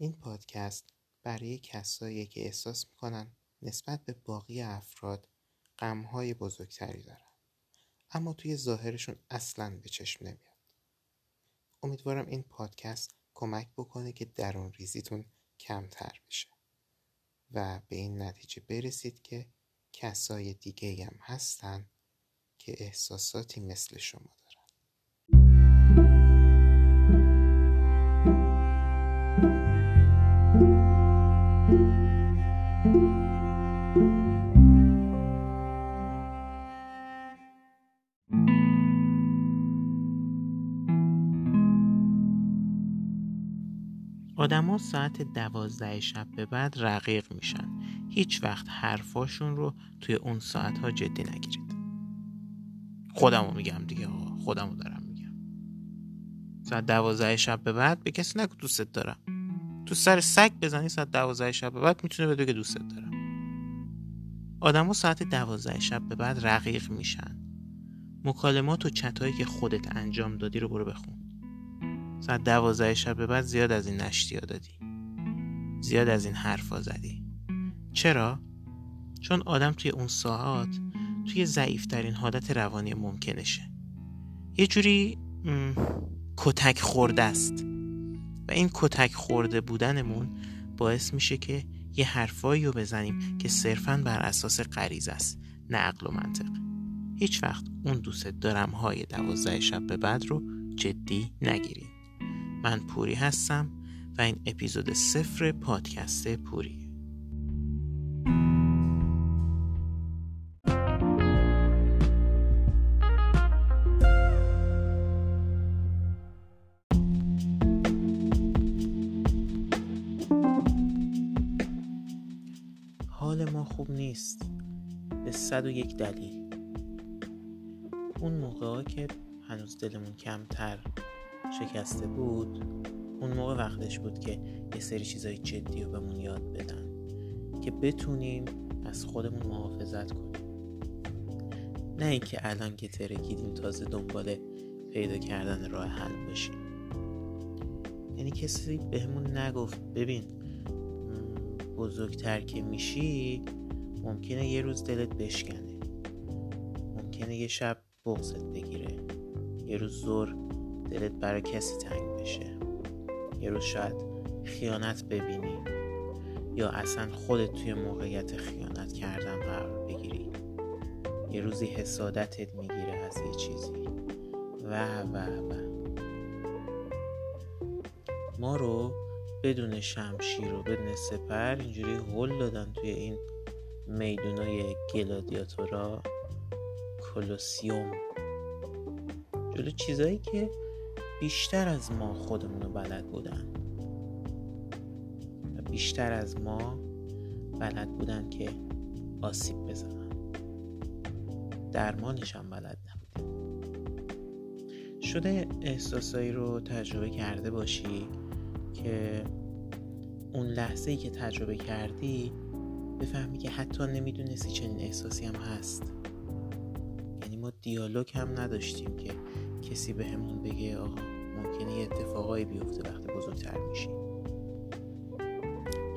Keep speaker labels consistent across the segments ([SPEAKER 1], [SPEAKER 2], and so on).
[SPEAKER 1] این پادکست برای کسایی که احساس می‌کنن نسبت به باقی افراد غمهای بزرگتری دارن اما توی ظاهرشون اصلا به چشم نمیاد. امیدوارم این پادکست کمک بکنه که درون ریزیتون کمتر بشه و به این نتیجه برسید که کسای دیگه هم هستن که احساساتی مثل شما آدما ساعت دوازده شب به بعد رقیق میشن. هیچ وقت حرفاشون رو توی اون ساعت ها جدی نگیرید. خودمو میگم دیگه آقا. خودمو دارم میگم. ساعت دوازده شب به بعد به کسی نگو دوستت دارم. تو سر سگ بزنی ساعت دوازده شب به بعد می‌تونه بدو که دوستت دارم آدما ساعت دوازده شب به بعد رقیق میشن. مکالمات و چتهایی که خودت انجام دادی رو برو بخون. ساعت دوازده شب به بعد زیاد از این نشتیا دادی. زیاد از این حرفا زدی. چرا؟ چون آدم توی اون ساعت توی ضعیفترین حالت روانی ممکنشه. یه جوری کتک خورده است. و این کتک خورده بودنمون باعث میشه که یه حرفایی رو بزنیم که صرفا بر اساس غریز است نه عقل و منطق. هیچ وقت اون دوست دارم های دوازده شب به بعد رو جدی نگیرید. من پوری هستم و این اپیزود صفر پادکست پوری حال ما خوب نیست. به صد و یک دلیل. اون موقع که هنوز دلمون کمتر شکسته بود اون موقع وقتش بود که یه سری چیزای جدی رو بهمون یاد بدن که بتونیم از خودمون محافظت کنیم. نه اینکه الان که ترکیدیم تازه دنبال پیدا کردن راه حل باشیم یعنی کسی بهمون نگفت ببین بزرگتر که میشی ممکنه یه روز دلت بشکنه. ممکنه یه شب بغزت بگیره. یه روز زور دلت برای کسی تنگ بشه. یه روز شاید خیانت ببینی. یا اصلا خودت توی موقعیت خیانت کردن قرار بگیری. یه روزی حسادتت می‌گیره از یه چیزی. و و و. ما رو بدون شمشیر و بدون سپر اینجوری هل دادن توی این میدونای گلادیاتورا. کلوسیوم. جلو چیزایی که بیشتر از ما خودمون رو بلد بودن. و بیشتر از ما بلد بودن که آسیب بزنن. درمانش هم بلد نبودیم. شده احساسایی رو تجربه کرده باشی؟ که اون لحظه ای که تجربه کردی بفهمی که حتی نمی‌دونستی چنین احساسی هم هست. یعنی ما دیالوگ هم نداشتیم که کسی به همون بگه آقا ممکنه یه اتفاقایی بیفته وقتی بزرگتر میشی.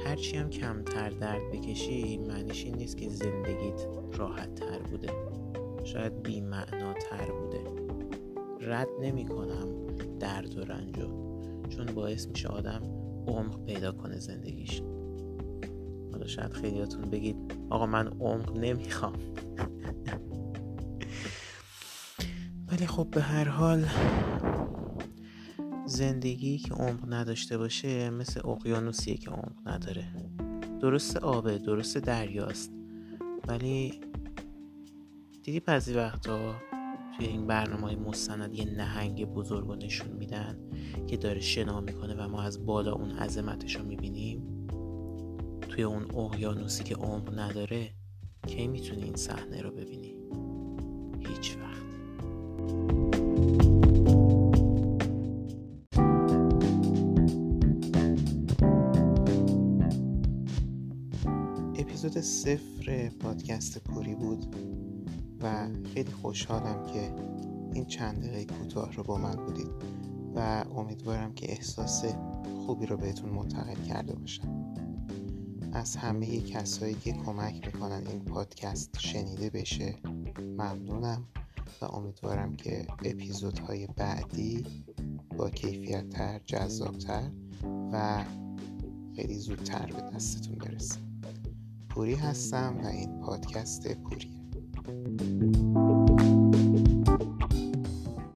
[SPEAKER 1] هرچی هم کمتر درد بکشی معنیش این نیست که زندگیت راحت تر بوده. شاید بی تر بوده. رد نمی کنم درد و رنجو چون باعث میشه آدم عمق پیدا کنه زندگیش. حالا شاید خیلیاتون بگید آقا من عمق نمی‌خوام. ولی خب به هر حال زندگی که عمق نداشته باشه مثل اقیانوسیه که عمق نداره. درست آبه درست دریاست ولی دیدی بعضی وقتا توی این برنامه های مستند یه نهنگ بزرگ رو نشون میدن که داره شنا می‌کنه و ما از بالا اون عظمتش رو می‌بینیم. توی اون اقیانوسی که عمق نداره کی می‌تونی این صحنه رو ببینی؟ هیچ وقت. اپیزود صفر پادکست پوری بود. و خیلی خوشحالم که این چند دقیقه کوتاه رو با من بودید و امیدوارم که احساس خوبی رو بهتون منتقل کرده باشم. از همه کسایی که کمک می‌کنن این پادکست شنیده بشه ممنونم و امیدوارم که اپیزودهای بعدی با کیفیت تر جذابتر و خیلی زودتر به دستتون برسه. پوری هستم و این پادکست پوریه. Thank you.